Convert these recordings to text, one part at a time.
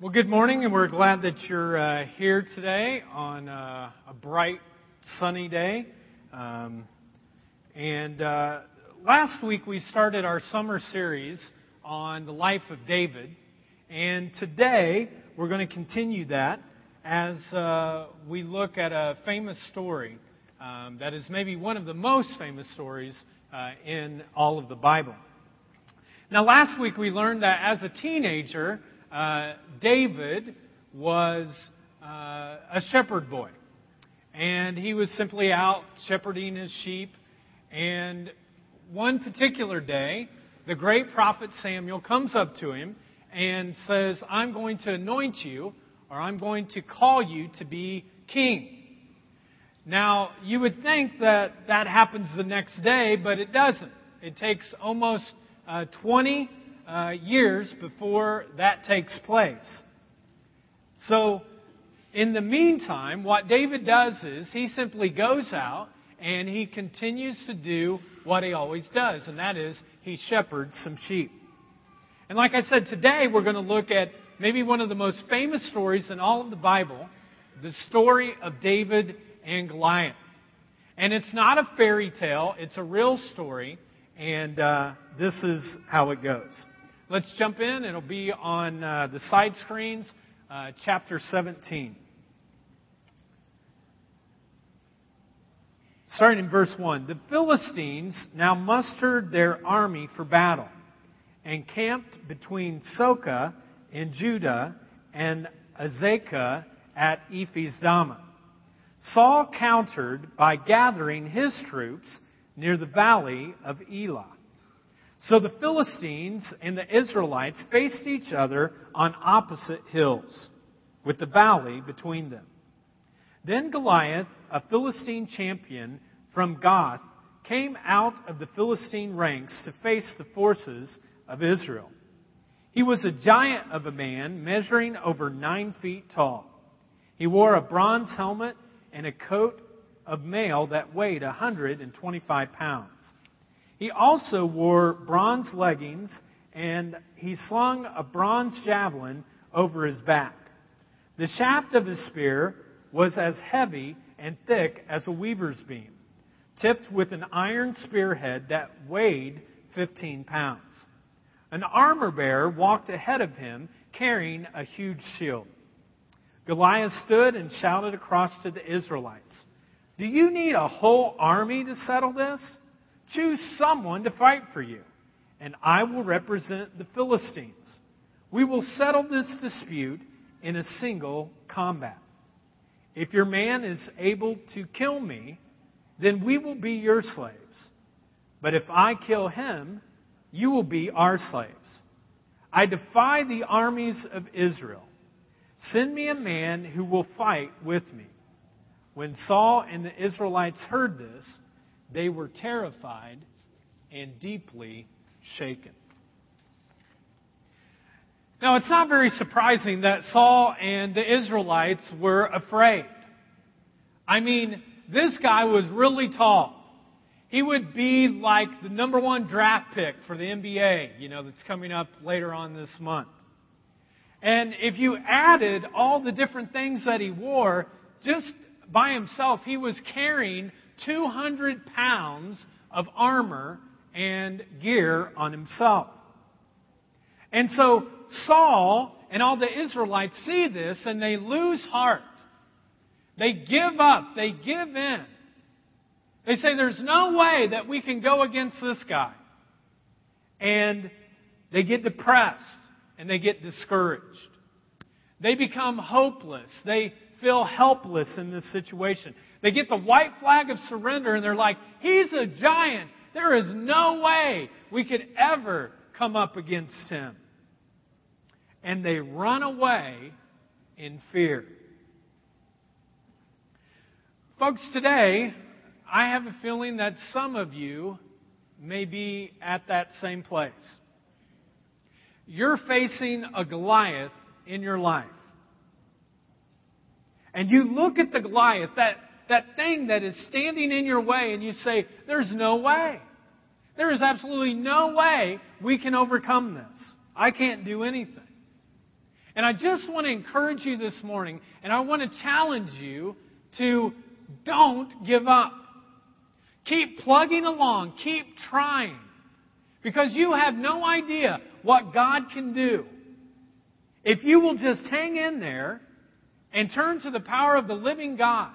Well, good morning, and we're glad that you're uh, here today on uh, a bright, sunny day. Um, and uh, last week we started our summer series on the life of David, and today we're going to continue that as uh, we look at a famous story um, that is maybe one of the most famous stories uh, in all of the Bible. Now, last week we learned that as a teenager, uh, David was uh, a shepherd boy. And he was simply out shepherding his sheep. And one particular day, the great prophet Samuel comes up to him and says, I'm going to anoint you, or I'm going to call you to be king. Now, you would think that that happens the next day, but it doesn't. It takes almost uh, 20 uh, years before that takes place. So, in the meantime, what David does is he simply goes out and he continues to do what he always does, and that is he shepherds some sheep. And like I said, today we're going to look at maybe one of the most famous stories in all of the Bible the story of David and Goliath. And it's not a fairy tale, it's a real story, and uh, this is how it goes. Let's jump in. It'll be on uh, the side screens, uh, chapter 17. Starting in verse 1. The Philistines now mustered their army for battle and camped between Socoh in Judah and Azekah at Ephes Dammah. Saul countered by gathering his troops near the valley of Elah. So the Philistines and the Israelites faced each other on opposite hills, with the valley between them. Then Goliath, a Philistine champion from Gath, came out of the Philistine ranks to face the forces of Israel. He was a giant of a man, measuring over nine feet tall. He wore a bronze helmet and a coat of mail that weighed 125 pounds. He also wore bronze leggings and he slung a bronze javelin over his back. The shaft of his spear was as heavy and thick as a weaver's beam, tipped with an iron spearhead that weighed 15 pounds. An armor bearer walked ahead of him carrying a huge shield. Goliath stood and shouted across to the Israelites, Do you need a whole army to settle this? Choose someone to fight for you, and I will represent the Philistines. We will settle this dispute in a single combat. If your man is able to kill me, then we will be your slaves. But if I kill him, you will be our slaves. I defy the armies of Israel. Send me a man who will fight with me. When Saul and the Israelites heard this, they were terrified and deeply shaken. Now, it's not very surprising that Saul and the Israelites were afraid. I mean, this guy was really tall. He would be like the number one draft pick for the NBA, you know, that's coming up later on this month. And if you added all the different things that he wore, just by himself, he was carrying 200 pounds of armor and gear on himself. And so Saul and all the Israelites see this and they lose heart. They give up. They give in. They say, There's no way that we can go against this guy. And they get depressed and they get discouraged. They become hopeless. They feel helpless in this situation. They get the white flag of surrender and they're like, He's a giant. There is no way we could ever come up against him. And they run away in fear. Folks, today, I have a feeling that some of you may be at that same place. You're facing a Goliath in your life. And you look at the Goliath, that that thing that is standing in your way, and you say, There's no way. There is absolutely no way we can overcome this. I can't do anything. And I just want to encourage you this morning, and I want to challenge you to don't give up. Keep plugging along, keep trying, because you have no idea what God can do. If you will just hang in there and turn to the power of the living God.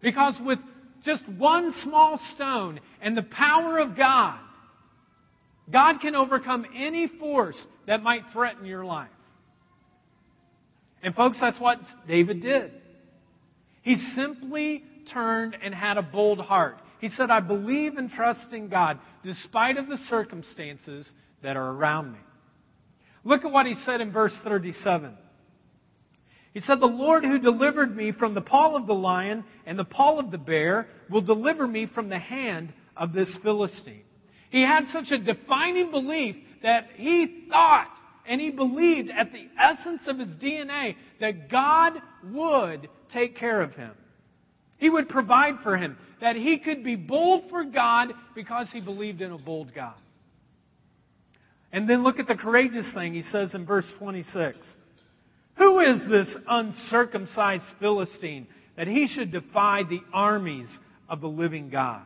Because with just one small stone and the power of God, God can overcome any force that might threaten your life. And folks, that's what David did. He simply turned and had a bold heart. He said, I believe and trust in God despite of the circumstances that are around me. Look at what he said in verse 37. He said, The Lord who delivered me from the paw of the lion and the paw of the bear will deliver me from the hand of this Philistine. He had such a defining belief that he thought and he believed at the essence of his DNA that God would take care of him. He would provide for him, that he could be bold for God because he believed in a bold God. And then look at the courageous thing he says in verse 26. Who is this uncircumcised Philistine that he should defy the armies of the living God?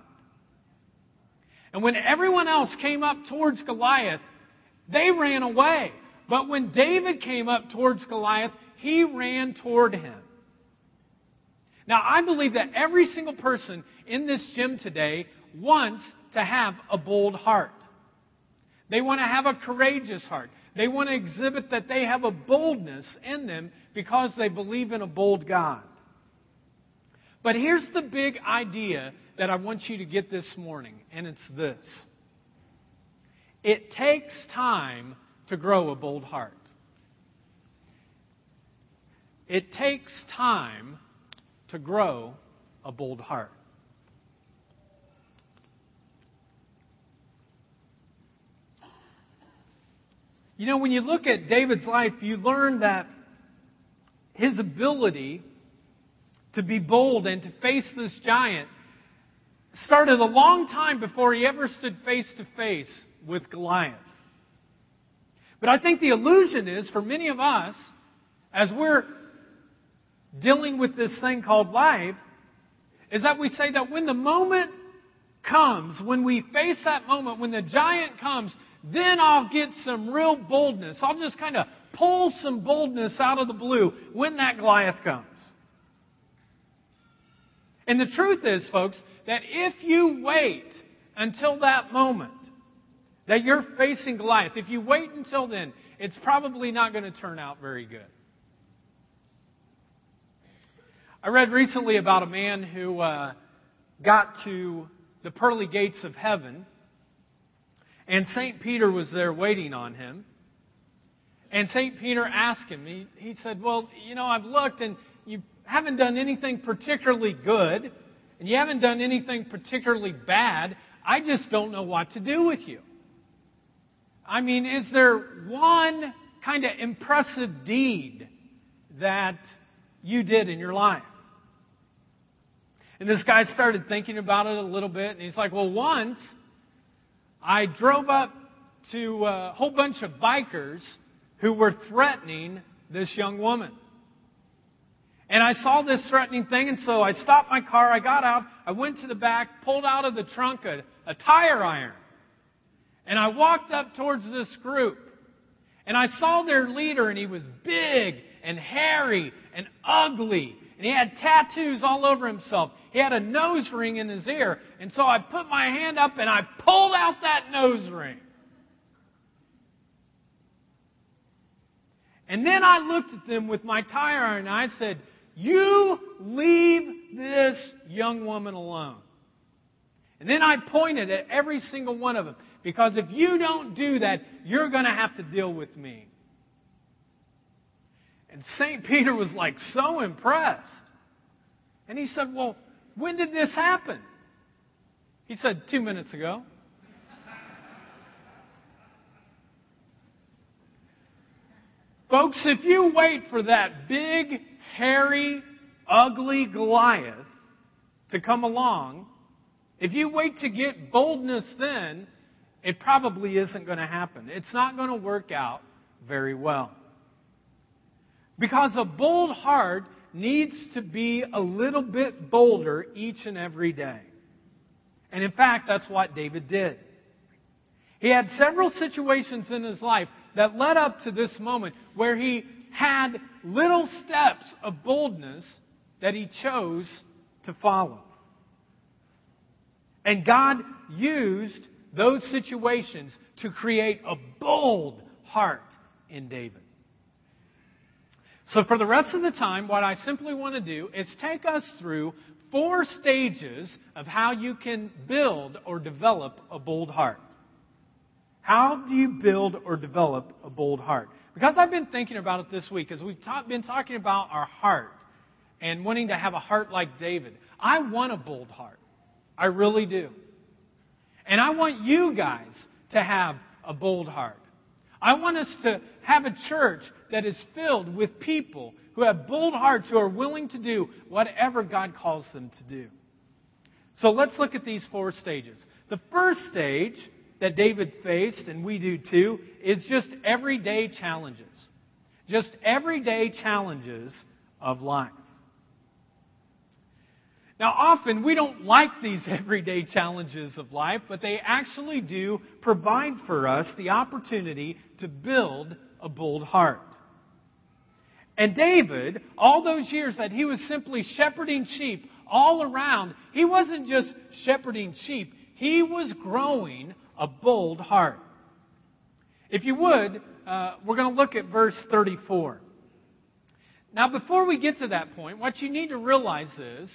And when everyone else came up towards Goliath, they ran away. But when David came up towards Goliath, he ran toward him. Now, I believe that every single person in this gym today wants to have a bold heart. They want to have a courageous heart. They want to exhibit that they have a boldness in them because they believe in a bold God. But here's the big idea that I want you to get this morning, and it's this it takes time to grow a bold heart. It takes time to grow a bold heart. You know, when you look at David's life, you learn that his ability to be bold and to face this giant started a long time before he ever stood face to face with Goliath. But I think the illusion is for many of us, as we're dealing with this thing called life, is that we say that when the moment comes, when we face that moment, when the giant comes, then I'll get some real boldness. I'll just kind of pull some boldness out of the blue when that Goliath comes. And the truth is, folks, that if you wait until that moment that you're facing Goliath, if you wait until then, it's probably not going to turn out very good. I read recently about a man who uh, got to the pearly gates of heaven, and St. Peter was there waiting on him. And St. Peter asked him, he, he said, Well, you know, I've looked and you haven't done anything particularly good, and you haven't done anything particularly bad. I just don't know what to do with you. I mean, is there one kind of impressive deed that you did in your life? And this guy started thinking about it a little bit, and he's like, Well, once I drove up to a whole bunch of bikers who were threatening this young woman. And I saw this threatening thing, and so I stopped my car. I got out. I went to the back, pulled out of the trunk a, a tire iron. And I walked up towards this group. And I saw their leader, and he was big and hairy and ugly. And he had tattoos all over himself. He had a nose ring in his ear. And so I put my hand up and I pulled out that nose ring. And then I looked at them with my tire iron and I said, You leave this young woman alone. And then I pointed at every single one of them. Because if you don't do that, you're going to have to deal with me. And St. Peter was like so impressed. And he said, Well, when did this happen? He said, Two minutes ago. Folks, if you wait for that big, hairy, ugly Goliath to come along, if you wait to get boldness then, it probably isn't going to happen. It's not going to work out very well. Because a bold heart needs to be a little bit bolder each and every day. And in fact, that's what David did. He had several situations in his life that led up to this moment where he had little steps of boldness that he chose to follow. And God used those situations to create a bold heart in David. So, for the rest of the time, what I simply want to do is take us through four stages of how you can build or develop a bold heart. How do you build or develop a bold heart? Because I've been thinking about it this week as we've ta- been talking about our heart and wanting to have a heart like David. I want a bold heart. I really do. And I want you guys to have a bold heart. I want us to have a church that is filled with people who have bold hearts who are willing to do whatever God calls them to do. So let's look at these four stages. The first stage that David faced, and we do too, is just everyday challenges. Just everyday challenges of life. Now, often we don't like these everyday challenges of life, but they actually do provide for us the opportunity to build a bold heart. And David, all those years that he was simply shepherding sheep all around, he wasn't just shepherding sheep, he was growing a bold heart. If you would, uh, we're going to look at verse 34. Now, before we get to that point, what you need to realize is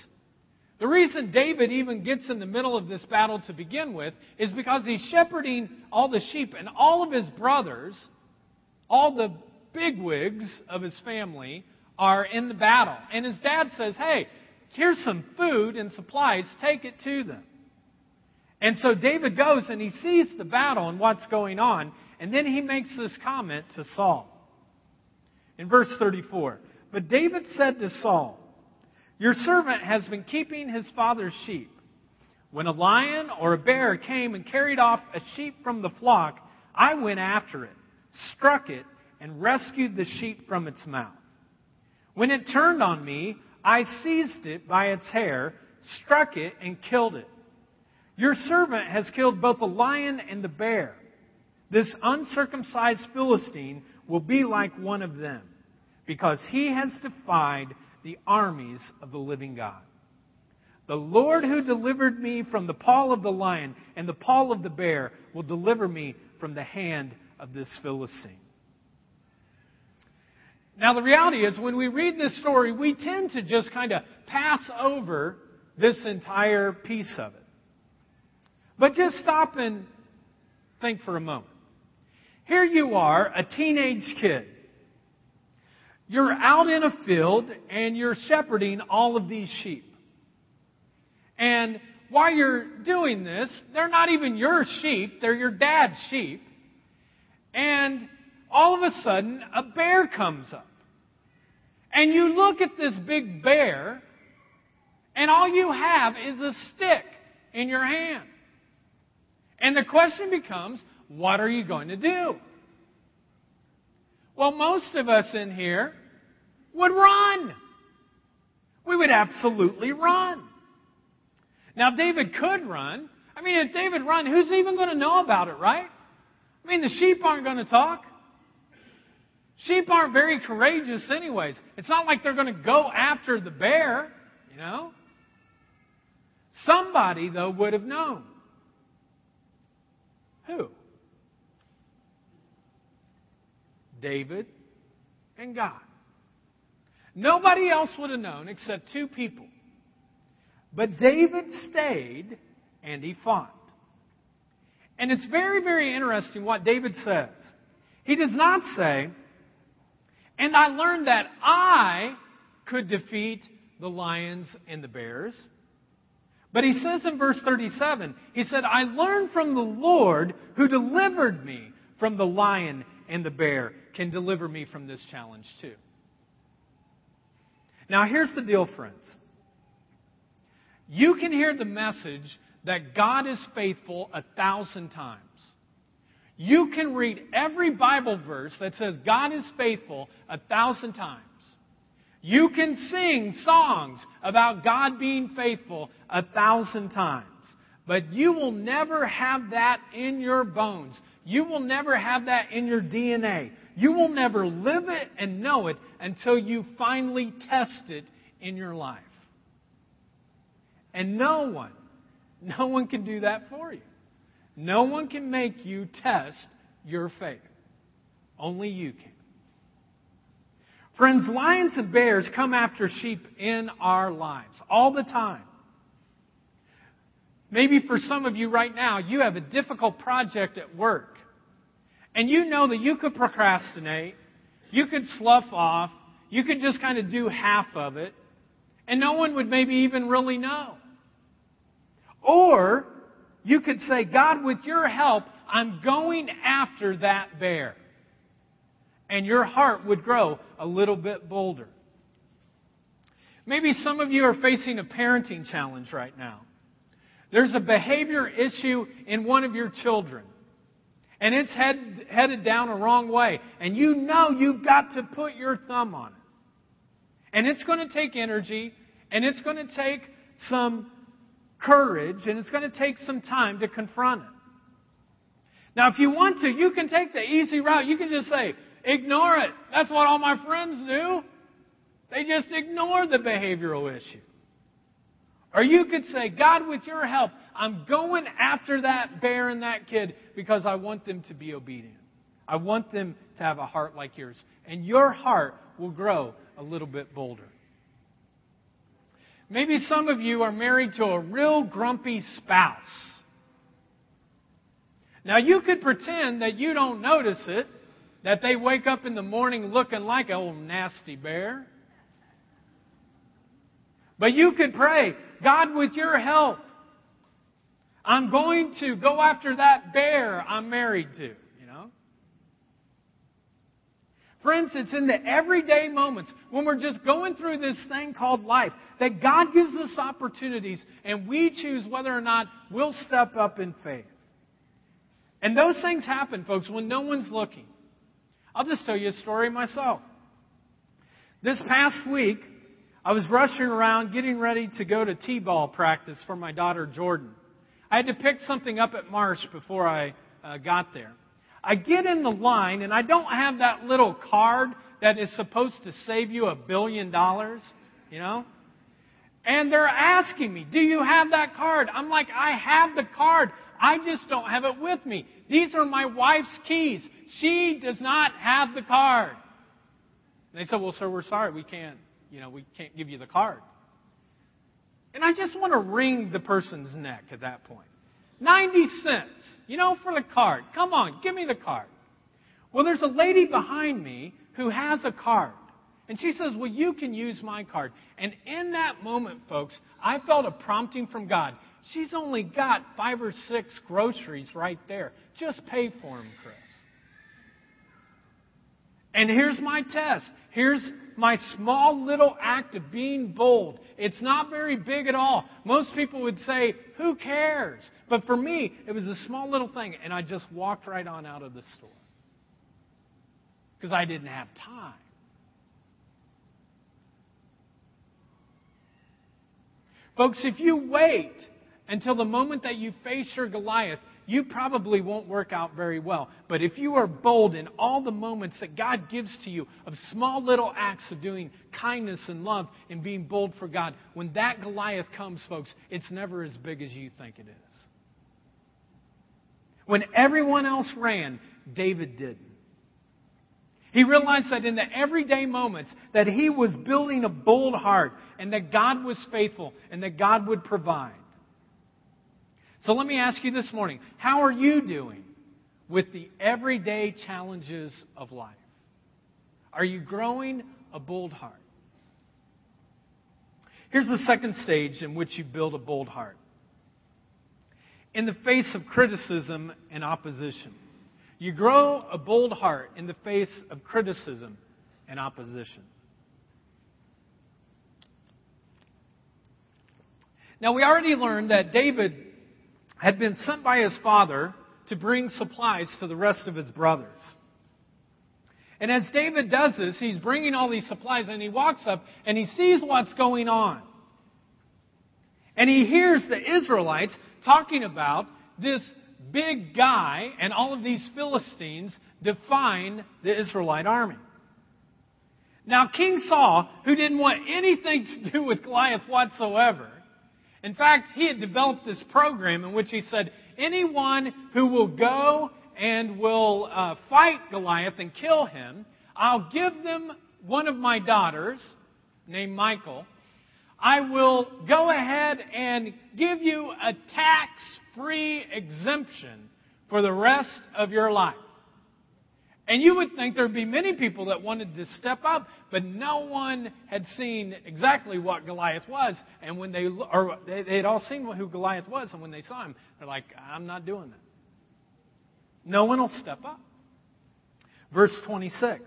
the reason David even gets in the middle of this battle to begin with is because he's shepherding all the sheep, and all of his brothers, all the bigwigs of his family, are in the battle. And his dad says, Hey, here's some food and supplies, take it to them. And so David goes and he sees the battle and what's going on, and then he makes this comment to Saul. In verse 34, But David said to Saul, Your servant has been keeping his father's sheep. When a lion or a bear came and carried off a sheep from the flock, I went after it, struck it, and rescued the sheep from its mouth. When it turned on me, I seized it by its hair, struck it, and killed it. Your servant has killed both the lion and the bear. This uncircumcised Philistine will be like one of them, because he has defied the armies of the living God. The Lord who delivered me from the paw of the lion and the paw of the bear will deliver me from the hand of this Philistine. Now, the reality is, when we read this story, we tend to just kind of pass over this entire piece of it. But just stop and think for a moment. Here you are, a teenage kid. You're out in a field and you're shepherding all of these sheep. And while you're doing this, they're not even your sheep, they're your dad's sheep. And all of a sudden, a bear comes up. And you look at this big bear, and all you have is a stick in your hand. And the question becomes, what are you going to do? Well, most of us in here would run. We would absolutely run. Now, David could run. I mean, if David run, who's even going to know about it, right? I mean, the sheep aren't going to talk. Sheep aren't very courageous, anyways. It's not like they're going to go after the bear, you know. Somebody, though, would have known. Who? David and God. Nobody else would have known except two people. But David stayed and he fought. And it's very, very interesting what David says. He does not say, and I learned that I could defeat the lions and the bears. But he says in verse 37, he said, I learned from the Lord who delivered me from the lion and the bear, can deliver me from this challenge too. Now, here's the deal, friends. You can hear the message that God is faithful a thousand times. You can read every Bible verse that says God is faithful a thousand times. You can sing songs about God being faithful a thousand times, but you will never have that in your bones. You will never have that in your DNA. You will never live it and know it until you finally test it in your life. And no one, no one can do that for you. No one can make you test your faith. Only you can. Friends, lions and bears come after sheep in our lives all the time. Maybe for some of you right now, you have a difficult project at work. And you know that you could procrastinate, you could slough off, you could just kind of do half of it, and no one would maybe even really know. Or you could say, God, with your help, I'm going after that bear and your heart would grow a little bit bolder. Maybe some of you are facing a parenting challenge right now. There's a behavior issue in one of your children. And it's head, headed down a wrong way. And you know you've got to put your thumb on it. And it's going to take energy. And it's going to take some courage. And it's going to take some time to confront it. Now, if you want to, you can take the easy route. You can just say, Ignore it. That's what all my friends do. They just ignore the behavioral issue. Or you could say, God, with your help, I'm going after that bear and that kid because I want them to be obedient. I want them to have a heart like yours. And your heart will grow a little bit bolder. Maybe some of you are married to a real grumpy spouse. Now, you could pretend that you don't notice it that they wake up in the morning looking like an old nasty bear. But you could pray, God, with your help, I'm going to go after that bear I'm married to, you know? Friends, it's in the everyday moments when we're just going through this thing called life that God gives us opportunities and we choose whether or not we'll step up in faith. And those things happen, folks, when no one's looking. I'll just tell you a story myself. This past week, I was rushing around getting ready to go to T-ball practice for my daughter Jordan. I had to pick something up at Marsh before I uh, got there. I get in the line and I don't have that little card that is supposed to save you a billion dollars, you know? And they're asking me, do you have that card? I'm like, I have the card. I just don't have it with me. These are my wife's keys. She does not have the card. And they said, Well, sir, we're sorry. We can't, you know, we can't give you the card. And I just want to wring the person's neck at that point. 90 cents, you know, for the card. Come on, give me the card. Well, there's a lady behind me who has a card. And she says, Well, you can use my card. And in that moment, folks, I felt a prompting from God. She's only got five or six groceries right there. Just pay for them, Chris. And here's my test. Here's my small little act of being bold. It's not very big at all. Most people would say, Who cares? But for me, it was a small little thing, and I just walked right on out of the store. Because I didn't have time. Folks, if you wait until the moment that you face your Goliath, you probably won't work out very well. But if you are bold in all the moments that God gives to you of small little acts of doing kindness and love and being bold for God, when that Goliath comes, folks, it's never as big as you think it is. When everyone else ran, David didn't. He realized that in the everyday moments that he was building a bold heart and that God was faithful and that God would provide. So let me ask you this morning how are you doing with the everyday challenges of life? Are you growing a bold heart? Here's the second stage in which you build a bold heart. In the face of criticism and opposition, you grow a bold heart in the face of criticism and opposition. Now, we already learned that David had been sent by his father to bring supplies to the rest of his brothers. And as David does this, he's bringing all these supplies and he walks up and he sees what's going on. And he hears the Israelites talking about this big guy and all of these Philistines defying the Israelite army. Now, King Saul, who didn't want anything to do with Goliath whatsoever, in fact, he had developed this program in which he said, anyone who will go and will uh, fight Goliath and kill him, I'll give them one of my daughters, named Michal. I will go ahead and give you a tax free exemption for the rest of your life. And you would think there'd be many people that wanted to step up, but no one had seen exactly what Goliath was. And when they, or they had all seen who Goliath was, and when they saw him, they're like, I'm not doing that. No one will step up. Verse 26.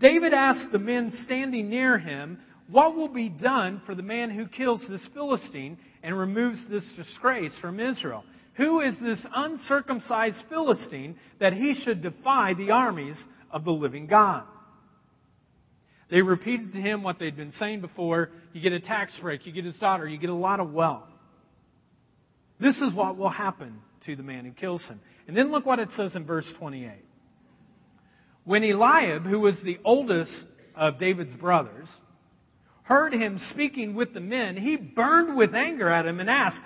David asked the men standing near him, What will be done for the man who kills this Philistine and removes this disgrace from Israel? Who is this uncircumcised Philistine that he should defy the armies of the living God? They repeated to him what they'd been saying before. You get a tax break, you get his daughter, you get a lot of wealth. This is what will happen to the man who kills him. And then look what it says in verse 28. When Eliab, who was the oldest of David's brothers, heard him speaking with the men, he burned with anger at him and asked,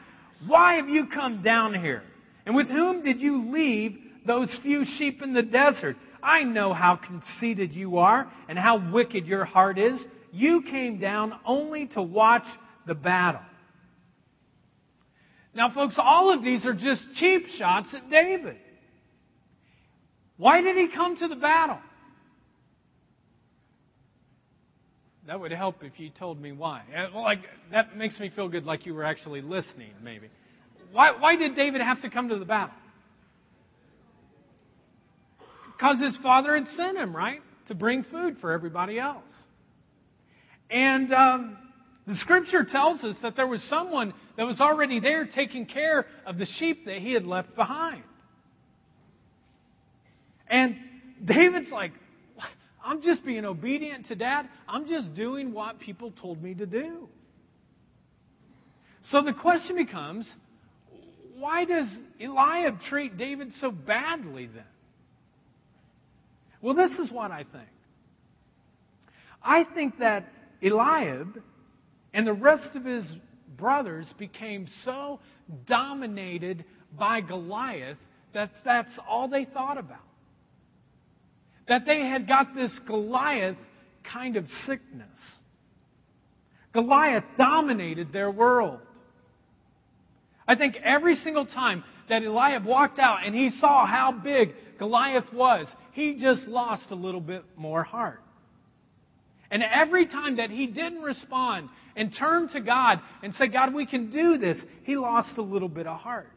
why have you come down here? And with whom did you leave those few sheep in the desert? I know how conceited you are and how wicked your heart is. You came down only to watch the battle. Now, folks, all of these are just cheap shots at David. Why did he come to the battle? That would help if you told me why. Uh, like that makes me feel good, like you were actually listening. Maybe. Why, why did David have to come to the battle? Because his father had sent him, right, to bring food for everybody else. And um, the scripture tells us that there was someone that was already there taking care of the sheep that he had left behind. And David's like, I'm just being obedient to dad. I'm just doing what people told me to do. So the question becomes why does Eliab treat David so badly then? Well, this is what I think. I think that Eliab and the rest of his brothers became so dominated by Goliath that that's all they thought about that they had got this Goliath kind of sickness. Goliath dominated their world. I think every single time that Eliab walked out and he saw how big Goliath was, he just lost a little bit more heart. And every time that he didn't respond and turn to God and say, God, we can do this, he lost a little bit of heart.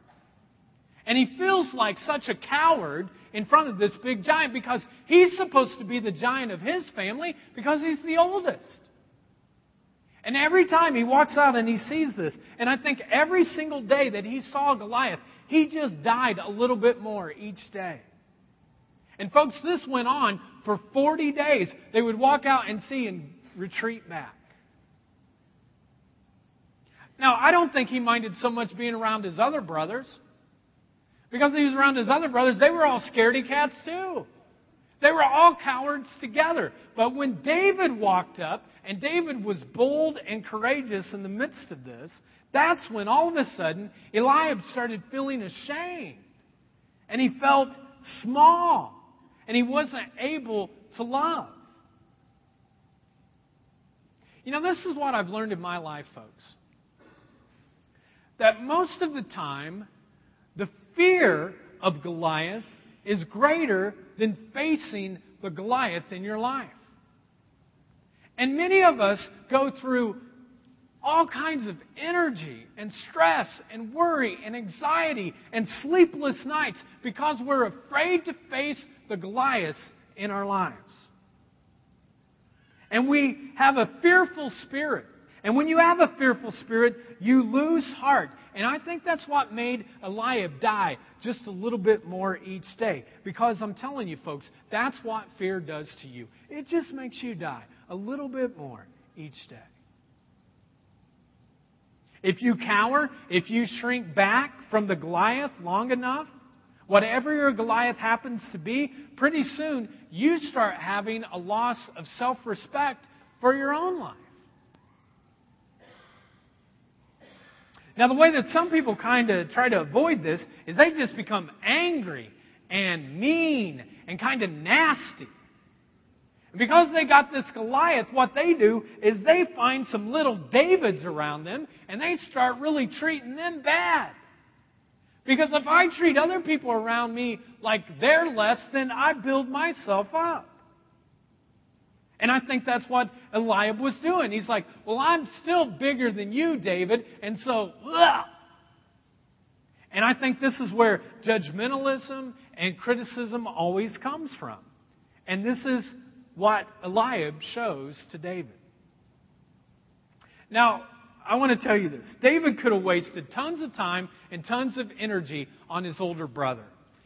And he feels like such a coward in front of this big giant because he's supposed to be the giant of his family because he's the oldest. And every time he walks out and he sees this, and I think every single day that he saw Goliath, he just died a little bit more each day. And folks, this went on for 40 days. They would walk out and see and retreat back. Now, I don't think he minded so much being around his other brothers. Because he was around his other brothers, they were all scaredy cats too. They were all cowards together. But when David walked up, and David was bold and courageous in the midst of this, that's when all of a sudden Eliab started feeling ashamed. And he felt small. And he wasn't able to love. You know, this is what I've learned in my life, folks. That most of the time, fear of Goliath is greater than facing the Goliath in your life. And many of us go through all kinds of energy and stress and worry and anxiety and sleepless nights because we're afraid to face the Goliaths in our lives. And we have a fearful spirit. And when you have a fearful spirit, you lose heart. And I think that's what made Eliab die just a little bit more each day. Because I'm telling you, folks, that's what fear does to you. It just makes you die a little bit more each day. If you cower, if you shrink back from the Goliath long enough, whatever your Goliath happens to be, pretty soon you start having a loss of self respect for your own life. Now, the way that some people kind of try to avoid this is they just become angry and mean and kind of nasty. And because they got this Goliath, what they do is they find some little Davids around them and they start really treating them bad. Because if I treat other people around me like they're less, then I build myself up. And I think that's what Eliab was doing. He's like, Well, I'm still bigger than you, David, and so, ugh. And I think this is where judgmentalism and criticism always comes from. And this is what Eliab shows to David. Now, I want to tell you this. David could have wasted tons of time and tons of energy on his older brother.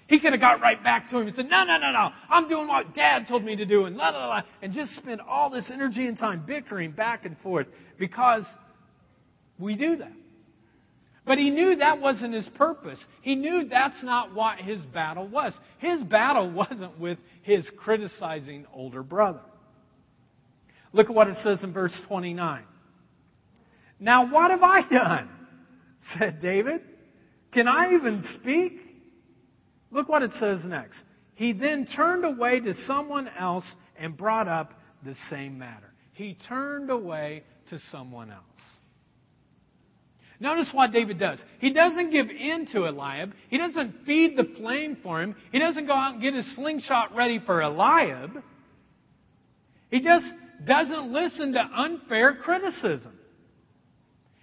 He could have got right back to him and said, No, no, no, no. I'm doing what dad told me to do, and la, la, la, and just spend all this energy and time bickering back and forth because we do that. But he knew that wasn't his purpose. He knew that's not what his battle was. His battle wasn't with his criticizing older brother. Look at what it says in verse 29. Now, what have I done? said David. Can I even speak? Look what it says next. He then turned away to someone else and brought up the same matter. He turned away to someone else. Notice what David does. He doesn't give in to Eliab. He doesn't feed the flame for him. He doesn't go out and get his slingshot ready for Eliab. He just doesn't listen to unfair criticism.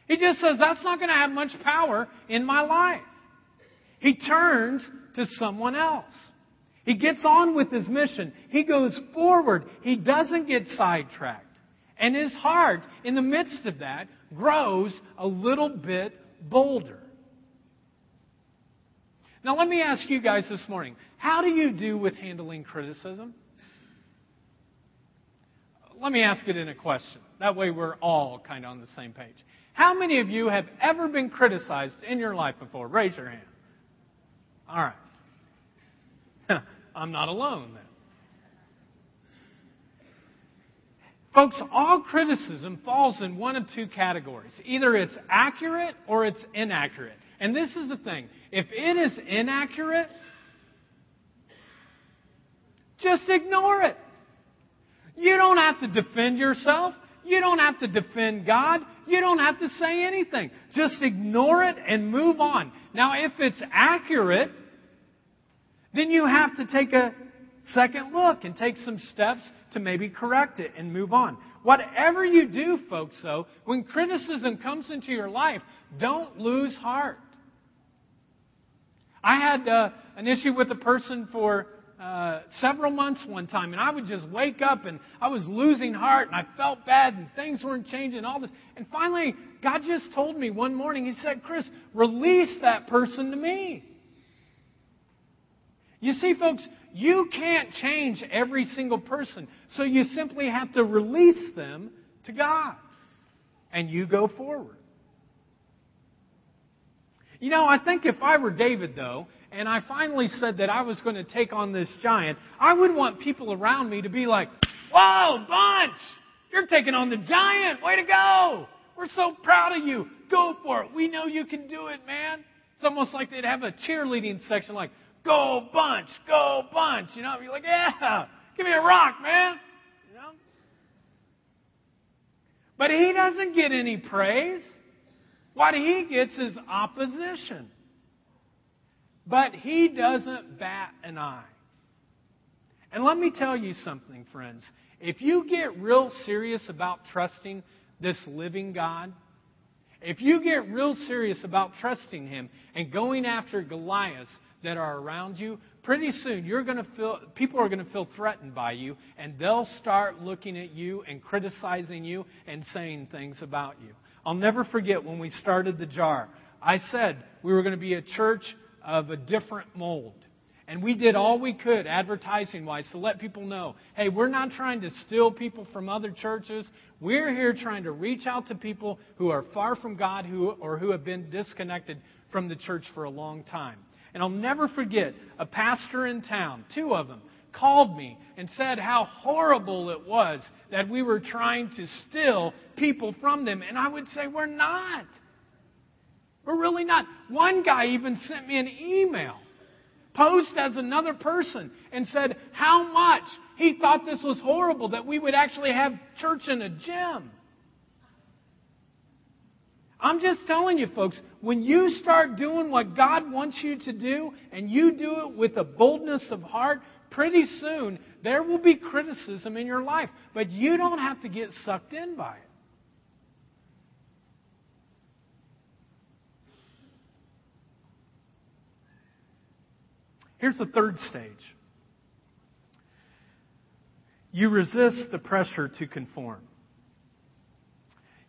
He just says, that's not going to have much power in my life. He turns to someone else. He gets on with his mission. He goes forward. He doesn't get sidetracked. And his heart, in the midst of that, grows a little bit bolder. Now, let me ask you guys this morning how do you do with handling criticism? Let me ask it in a question. That way, we're all kind of on the same page. How many of you have ever been criticized in your life before? Raise your hand. All right. I'm not alone then. Folks, all criticism falls in one of two categories. Either it's accurate or it's inaccurate. And this is the thing if it is inaccurate, just ignore it. You don't have to defend yourself. You don't have to defend God. You don't have to say anything. Just ignore it and move on. Now, if it's accurate, then you have to take a second look and take some steps to maybe correct it and move on. Whatever you do, folks, though, when criticism comes into your life, don't lose heart. I had uh, an issue with a person for uh, several months one time, and I would just wake up and I was losing heart, and I felt bad, and things weren't changing, all this. And finally, God just told me one morning, He said, Chris, release that person to me. You see, folks, you can't change every single person, so you simply have to release them to God, and you go forward. You know, I think if I were David, though, and I finally said that I was going to take on this giant, I would want people around me to be like, Whoa, Bunch! You're taking on the giant! Way to go! We're so proud of you! Go for it! We know you can do it, man! It's almost like they'd have a cheerleading section like, Go Bunch! Go Bunch! You know, you're like, Yeah! Give me a rock, man! You know? But he doesn't get any praise. What he gets is opposition. But he doesn't bat an eye. And let me tell you something, friends. If you get real serious about trusting this living God, if you get real serious about trusting Him and going after Goliaths that are around you, pretty soon you're going to feel people are going to feel threatened by you and they'll start looking at you and criticizing you and saying things about you. I'll never forget when we started the jar. I said we were going to be a church of a different mold. And we did all we could advertising wise to let people know hey, we're not trying to steal people from other churches. We're here trying to reach out to people who are far from God who, or who have been disconnected from the church for a long time. And I'll never forget a pastor in town, two of them, called me and said how horrible it was that we were trying to steal people from them. And I would say, we're not. We're really not. One guy even sent me an email, posed as another person, and said how much he thought this was horrible that we would actually have church in a gym. I'm just telling you, folks, when you start doing what God wants you to do and you do it with a boldness of heart, pretty soon there will be criticism in your life. But you don't have to get sucked in by it. Here's the third stage you resist the pressure to conform.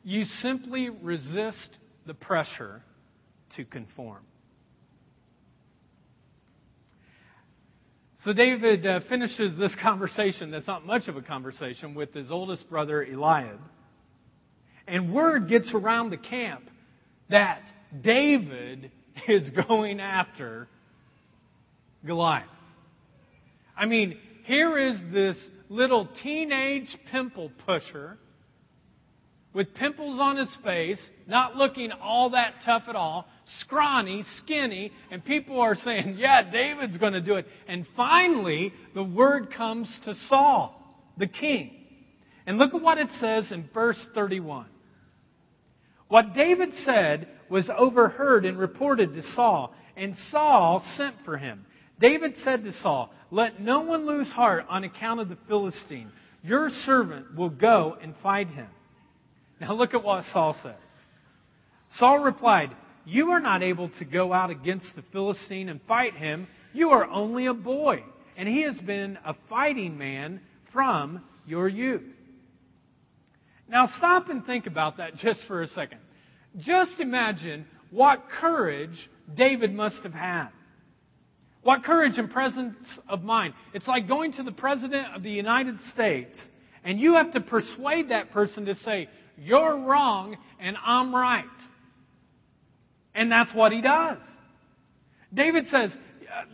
You simply resist the pressure to conform. So David uh, finishes this conversation, that's not much of a conversation, with his oldest brother Eliab. And word gets around the camp that David is going after Goliath. I mean, here is this little teenage pimple pusher with pimples on his face, not looking all that tough at all, scrawny, skinny, and people are saying, Yeah, David's going to do it. And finally, the word comes to Saul, the king. And look at what it says in verse 31. What David said was overheard and reported to Saul, and Saul sent for him. David said to Saul, Let no one lose heart on account of the Philistine. Your servant will go and fight him. Now look at what Saul says. Saul replied, You are not able to go out against the Philistine and fight him. You are only a boy, and he has been a fighting man from your youth. Now stop and think about that just for a second. Just imagine what courage David must have had. What courage and presence of mind. It's like going to the President of the United States and you have to persuade that person to say, You're wrong and I'm right. And that's what he does. David says,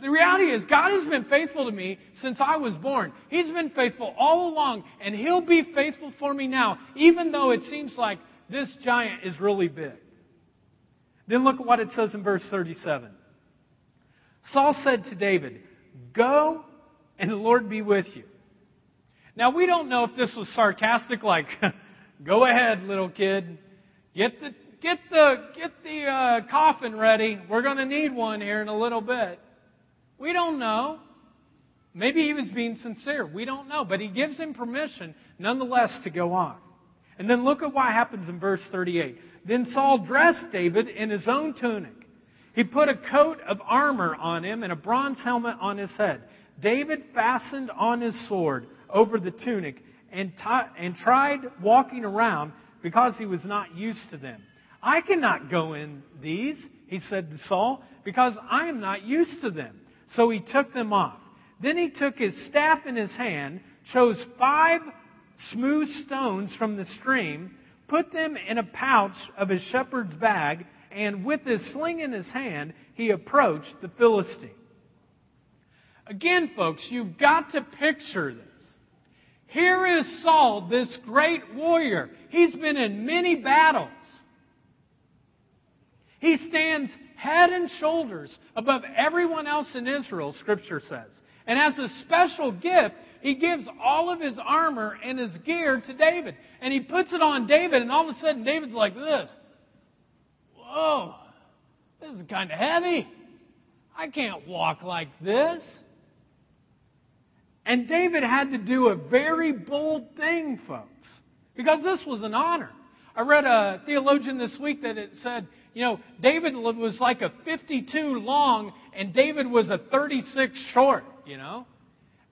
the reality is, God has been faithful to me since I was born. He's been faithful all along, and He'll be faithful for me now, even though it seems like this giant is really big. Then look at what it says in verse 37. Saul said to David, Go and the Lord be with you. Now, we don't know if this was sarcastic, like, go ahead, little kid. Get the, get the, get the uh, coffin ready. We're going to need one here in a little bit. We don't know. Maybe he was being sincere. We don't know. But he gives him permission, nonetheless, to go on. And then look at what happens in verse 38. Then Saul dressed David in his own tunic. He put a coat of armor on him and a bronze helmet on his head. David fastened on his sword over the tunic and, t- and tried walking around because he was not used to them. I cannot go in these, he said to Saul, because I am not used to them. So he took them off. Then he took his staff in his hand, chose five smooth stones from the stream, put them in a pouch of his shepherd's bag, and with his sling in his hand, he approached the Philistine. Again, folks, you've got to picture this. Here is Saul, this great warrior. He's been in many battles. He stands head and shoulders above everyone else in Israel, Scripture says. And as a special gift, he gives all of his armor and his gear to David. And he puts it on David, and all of a sudden, David's like this Whoa, this is kind of heavy. I can't walk like this. And David had to do a very bold thing, folks, because this was an honor. I read a theologian this week that it said You know, David was like a 52 long and David was a 36 short, you know?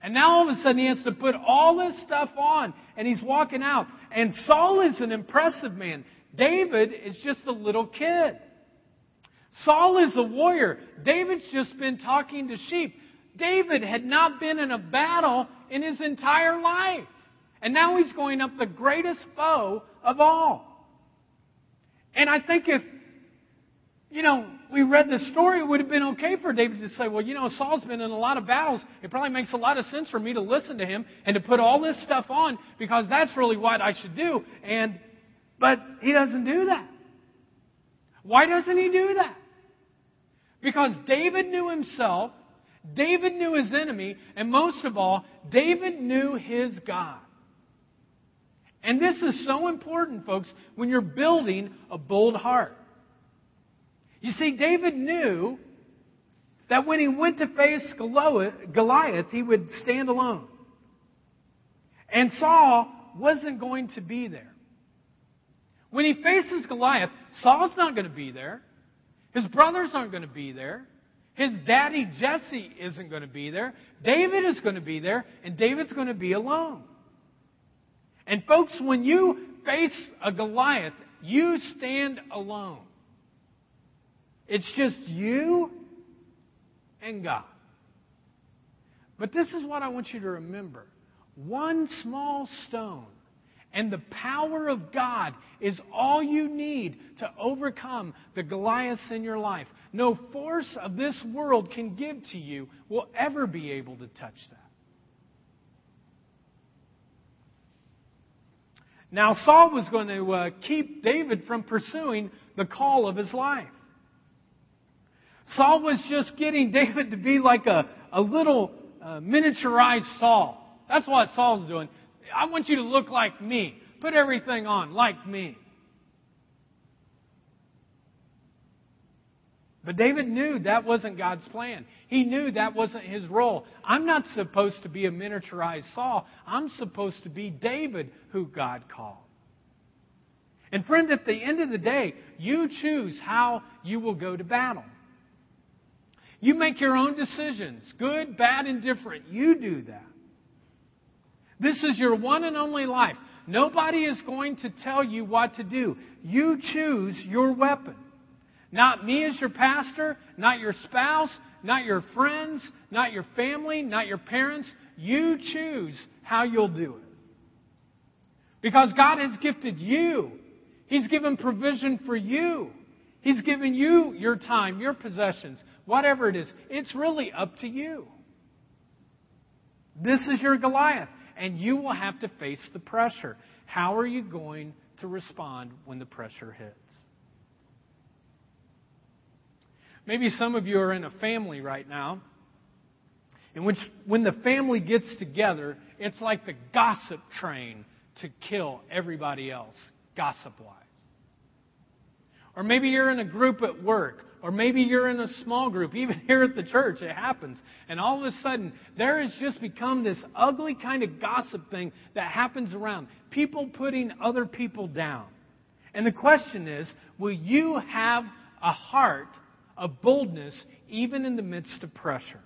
And now all of a sudden he has to put all this stuff on and he's walking out. And Saul is an impressive man. David is just a little kid. Saul is a warrior. David's just been talking to sheep. David had not been in a battle in his entire life. And now he's going up the greatest foe of all. And I think if, you know, we read the story, it would have been okay for David to say, well, you know, Saul's been in a lot of battles. It probably makes a lot of sense for me to listen to him and to put all this stuff on because that's really what I should do. And, but he doesn't do that. Why doesn't he do that? Because David knew himself, David knew his enemy, and most of all, David knew his God. And this is so important, folks, when you're building a bold heart. You see, David knew that when he went to face Goliath, he would stand alone. And Saul wasn't going to be there. When he faces Goliath, Saul's not going to be there. His brothers aren't going to be there. His daddy Jesse isn't going to be there. David is going to be there, and David's going to be alone. And folks, when you face a Goliath, you stand alone. It's just you and God. But this is what I want you to remember. One small stone and the power of God is all you need to overcome the Goliaths in your life. No force of this world can give to you will ever be able to touch that. Now, Saul was going to uh, keep David from pursuing the call of his life. Saul was just getting David to be like a, a little uh, miniaturized Saul. That's what Saul's doing. I want you to look like me. Put everything on like me. But David knew that wasn't God's plan. He knew that wasn't his role. I'm not supposed to be a miniaturized Saul. I'm supposed to be David who God called. And friends, at the end of the day, you choose how you will go to battle. You make your own decisions, good, bad, indifferent. You do that. This is your one and only life. Nobody is going to tell you what to do. You choose your weapon. Not me as your pastor, not your spouse, not your friends, not your family, not your parents. You choose how you'll do it. Because God has gifted you. He's given provision for you. He's given you your time, your possessions, whatever it is. It's really up to you. This is your Goliath, and you will have to face the pressure. How are you going to respond when the pressure hits? Maybe some of you are in a family right now in which when the family gets together, it's like the gossip train to kill everybody else, gossip wise. Or maybe you're in a group at work, or maybe you're in a small group, even here at the church, it happens. And all of a sudden, there has just become this ugly kind of gossip thing that happens around. People putting other people down. And the question is, will you have a heart of boldness even in the midst of pressure?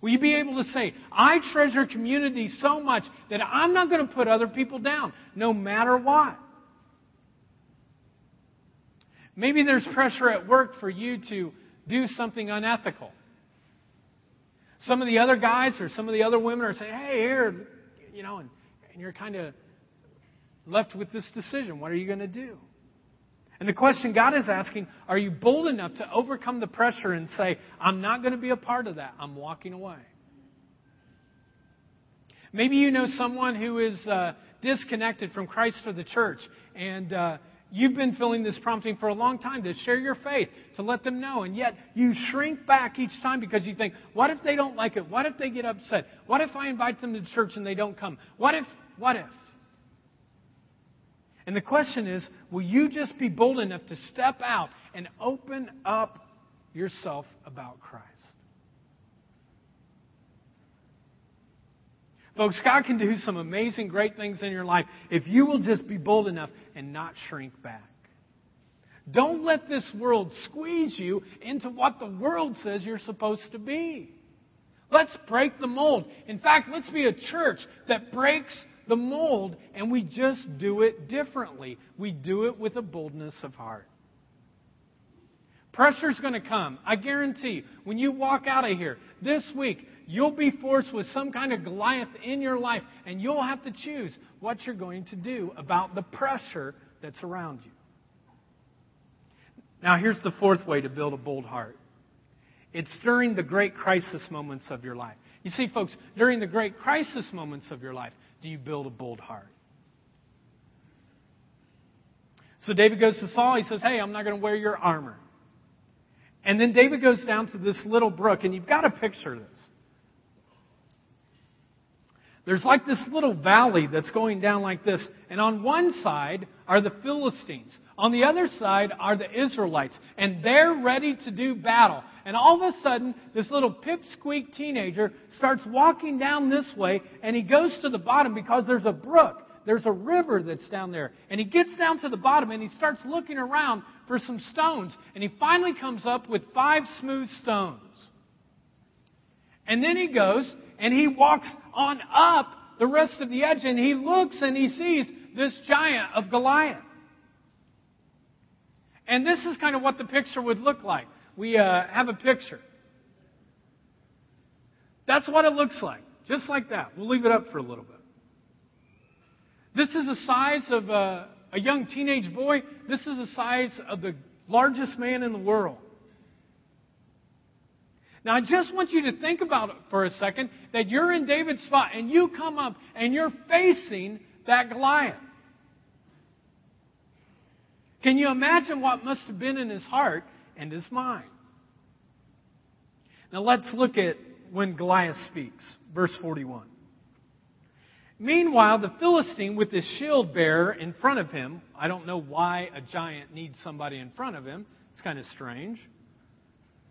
Will you be able to say, I treasure community so much that I'm not going to put other people down, no matter what? Maybe there's pressure at work for you to do something unethical. Some of the other guys or some of the other women are saying, hey, here, you know, and, and you're kind of left with this decision. What are you going to do? And the question God is asking, are you bold enough to overcome the pressure and say, I'm not going to be a part of that. I'm walking away. Maybe you know someone who is uh, disconnected from Christ or the church, and uh, you've been feeling this prompting for a long time to share your faith, to let them know, and yet you shrink back each time because you think, what if they don't like it? What if they get upset? What if I invite them to church and they don't come? What if? What if? And the question is will you just be bold enough to step out and open up yourself about Christ? Folks, God can do some amazing, great things in your life if you will just be bold enough and not shrink back. Don't let this world squeeze you into what the world says you're supposed to be. Let's break the mold. In fact, let's be a church that breaks the mold and we just do it differently. We do it with a boldness of heart. Pressure's going to come. I guarantee when you walk out of here this week, you'll be forced with some kind of Goliath in your life, and you'll have to choose what you're going to do about the pressure that's around you. Now, here's the fourth way to build a bold heart it's during the great crisis moments of your life. You see, folks, during the great crisis moments of your life, do you build a bold heart? So David goes to Saul. He says, Hey, I'm not going to wear your armor. And then David goes down to this little brook, and you've got to picture this. There's like this little valley that's going down like this, and on one side are the Philistines. On the other side are the Israelites, and they're ready to do battle. And all of a sudden, this little pipsqueak teenager starts walking down this way, and he goes to the bottom because there's a brook. There's a river that's down there. And he gets down to the bottom and he starts looking around for some stones. And he finally comes up with five smooth stones. And then he goes and he walks on up the rest of the edge and he looks and he sees this giant of Goliath. And this is kind of what the picture would look like. We uh, have a picture. That's what it looks like. Just like that. We'll leave it up for a little bit. This is the size of a, a young teenage boy. This is the size of the largest man in the world. Now, I just want you to think about it for a second that you're in David's spot and you come up and you're facing that Goliath. Can you imagine what must have been in his heart and his mind? Now, let's look at when Goliath speaks. Verse 41. Meanwhile, the Philistine, with his shield bearer in front of him, I don't know why a giant needs somebody in front of him. It's kind of strange.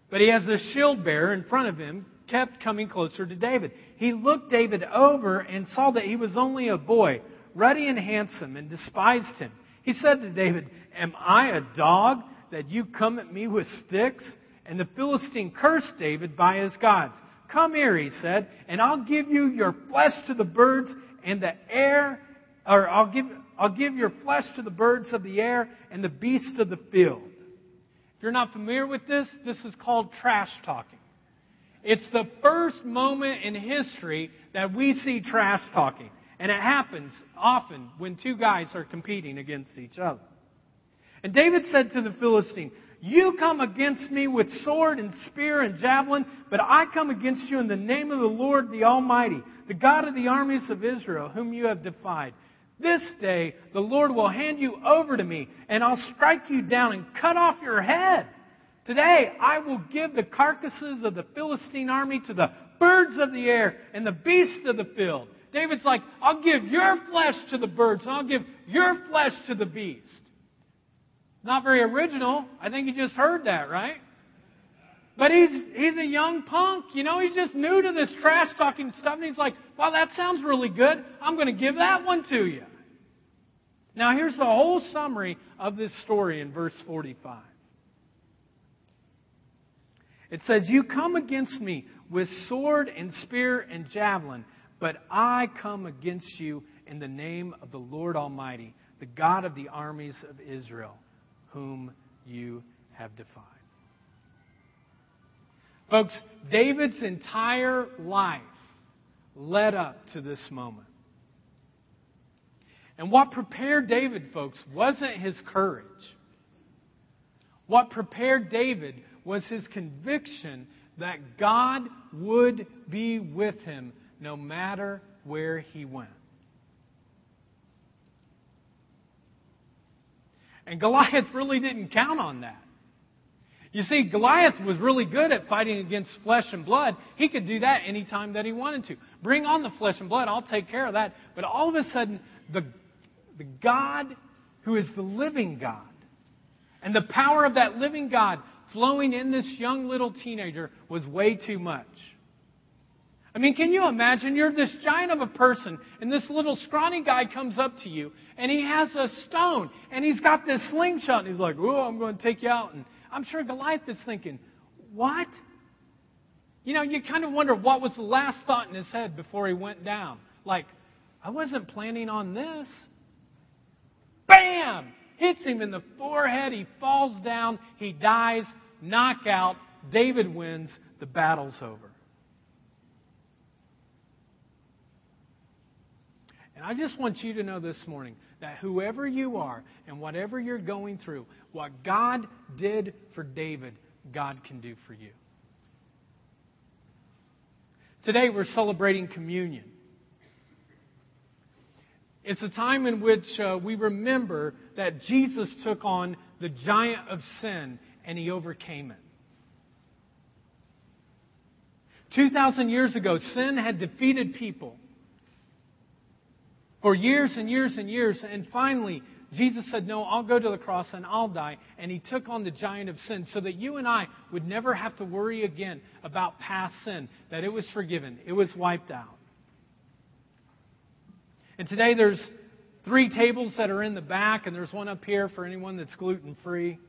But he has this shield bearer in front of him, kept coming closer to David. He looked David over and saw that he was only a boy, ruddy and handsome, and despised him. He said to David, Am I a dog that you come at me with sticks? And the Philistine cursed David by his gods. Come here, he said, and I'll give you your flesh to the birds and the air, or I'll give, I'll give your flesh to the birds of the air and the beasts of the field. If you're not familiar with this, this is called trash talking. It's the first moment in history that we see trash talking. And it happens often when two guys are competing against each other. And David said to the Philistine, You come against me with sword and spear and javelin, but I come against you in the name of the Lord the Almighty, the God of the armies of Israel, whom you have defied. This day the Lord will hand you over to me, and I'll strike you down and cut off your head. Today I will give the carcasses of the Philistine army to the birds of the air and the beasts of the field. David's like, I'll give your flesh to the birds, and I'll give your flesh to the beast. Not very original. I think you just heard that, right? But he's he's a young punk, you know, he's just new to this trash talking stuff, and he's like, Well, that sounds really good. I'm gonna give that one to you. Now here's the whole summary of this story in verse 45. It says, You come against me with sword and spear and javelin, but I come against you in the name of the Lord Almighty, the God of the armies of Israel, whom you have defied. Folks, David's entire life led up to this moment. And what prepared David, folks, wasn't his courage. What prepared David was his conviction that God would be with him no matter where he went. And Goliath really didn't count on that. You see, Goliath was really good at fighting against flesh and blood. He could do that anytime that he wanted to. Bring on the flesh and blood, I'll take care of that. But all of a sudden, the, the God who is the living God and the power of that living God flowing in this young little teenager was way too much. I mean, can you imagine? You're this giant of a person, and this little scrawny guy comes up to you, and he has a stone, and he's got this slingshot, and he's like, Oh, I'm going to take you out. And I'm sure Goliath is thinking, What? You know, you kind of wonder what was the last thought in his head before he went down. Like, I wasn't planning on this. Bam! Hits him in the forehead. He falls down. He dies. Knockout. David wins. The battle's over. And I just want you to know this morning that whoever you are and whatever you're going through, what God did for David, God can do for you. Today we're celebrating communion. It's a time in which uh, we remember that Jesus took on the giant of sin and he overcame it. 2,000 years ago, sin had defeated people for years and years and years, and finally, Jesus said, No, I'll go to the cross and I'll die. And he took on the giant of sin so that you and I would never have to worry again about past sin, that it was forgiven, it was wiped out. And today there's three tables that are in the back, and there's one up here for anyone that's gluten free.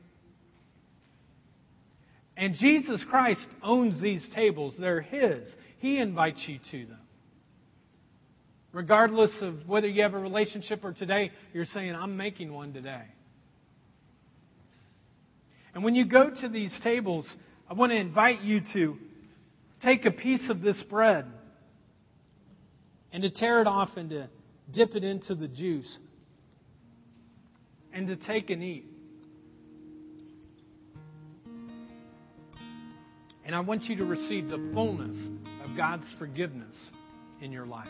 And Jesus Christ owns these tables, they're His. He invites you to them. Regardless of whether you have a relationship or today, you're saying, I'm making one today. And when you go to these tables, I want to invite you to take a piece of this bread and to tear it off and to dip it into the juice and to take and eat. And I want you to receive the fullness of God's forgiveness in your life.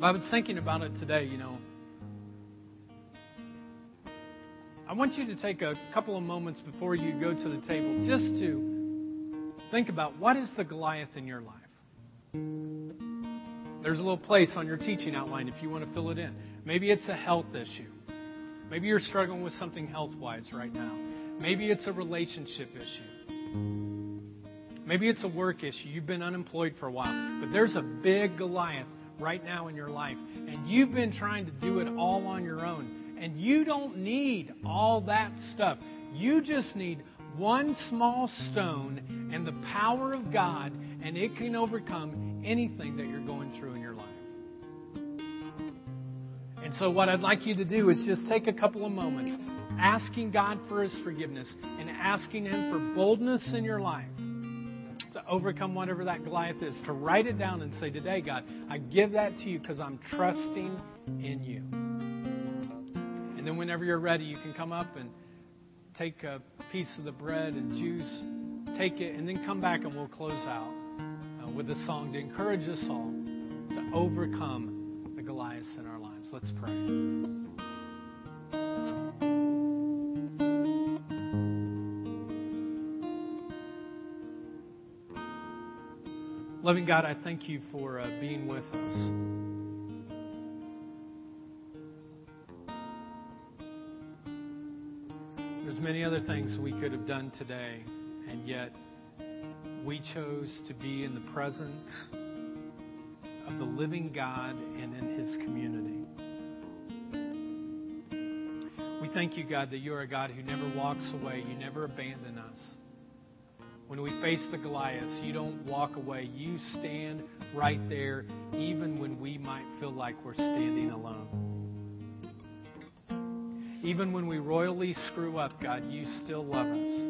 But I was thinking about it today, you know. I want you to take a couple of moments before you go to the table just to think about what is the Goliath in your life. There's a little place on your teaching outline if you want to fill it in. Maybe it's a health issue. Maybe you're struggling with something health wise right now. Maybe it's a relationship issue. Maybe it's a work issue. You've been unemployed for a while. But there's a big Goliath right now in your life. And you've been trying to do it all on your own. And you don't need all that stuff. You just need one small stone and the power of God, and it can overcome anything that you're going through in your life. And so, what I'd like you to do is just take a couple of moments asking God for His forgiveness and asking Him for boldness in your life to overcome whatever that Goliath is, to write it down and say, Today, God, I give that to you because I'm trusting in you. And then, whenever you're ready, you can come up and take a piece of the bread and juice, take it, and then come back and we'll close out uh, with a song to encourage us all to overcome the Goliaths in our lives. Let's pray. Loving God, I thank you for uh, being with us. There's many other things we could have done today, and yet we chose to be in the presence of the living God and in His community. We thank you, God, that you are a God who never walks away. You never abandon us. When we face the Goliaths, you don't walk away. You stand right there, even when we might feel like we're standing alone. Even when we royally screw up, God, you still love us.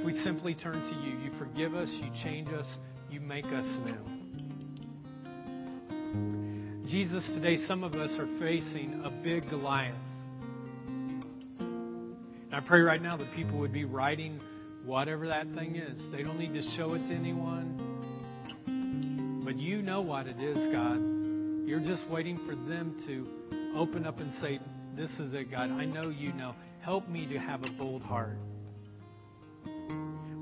If we simply turn to you, you forgive us, you change us, you make us new. Jesus, today some of us are facing a big Goliath. And I pray right now that people would be writing whatever that thing is. They don't need to show it to anyone. But you know what it is, God. You're just waiting for them to open up and say, This is it, God. I know you know. Help me to have a bold heart.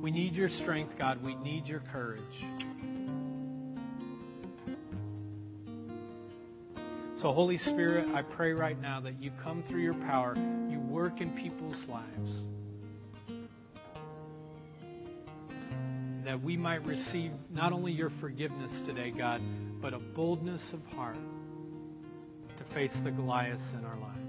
We need your strength, God. We need your courage. So, Holy Spirit, I pray right now that you come through your power, you work in people's lives. that we might receive not only your forgiveness today, God, but a boldness of heart to face the Goliaths in our lives.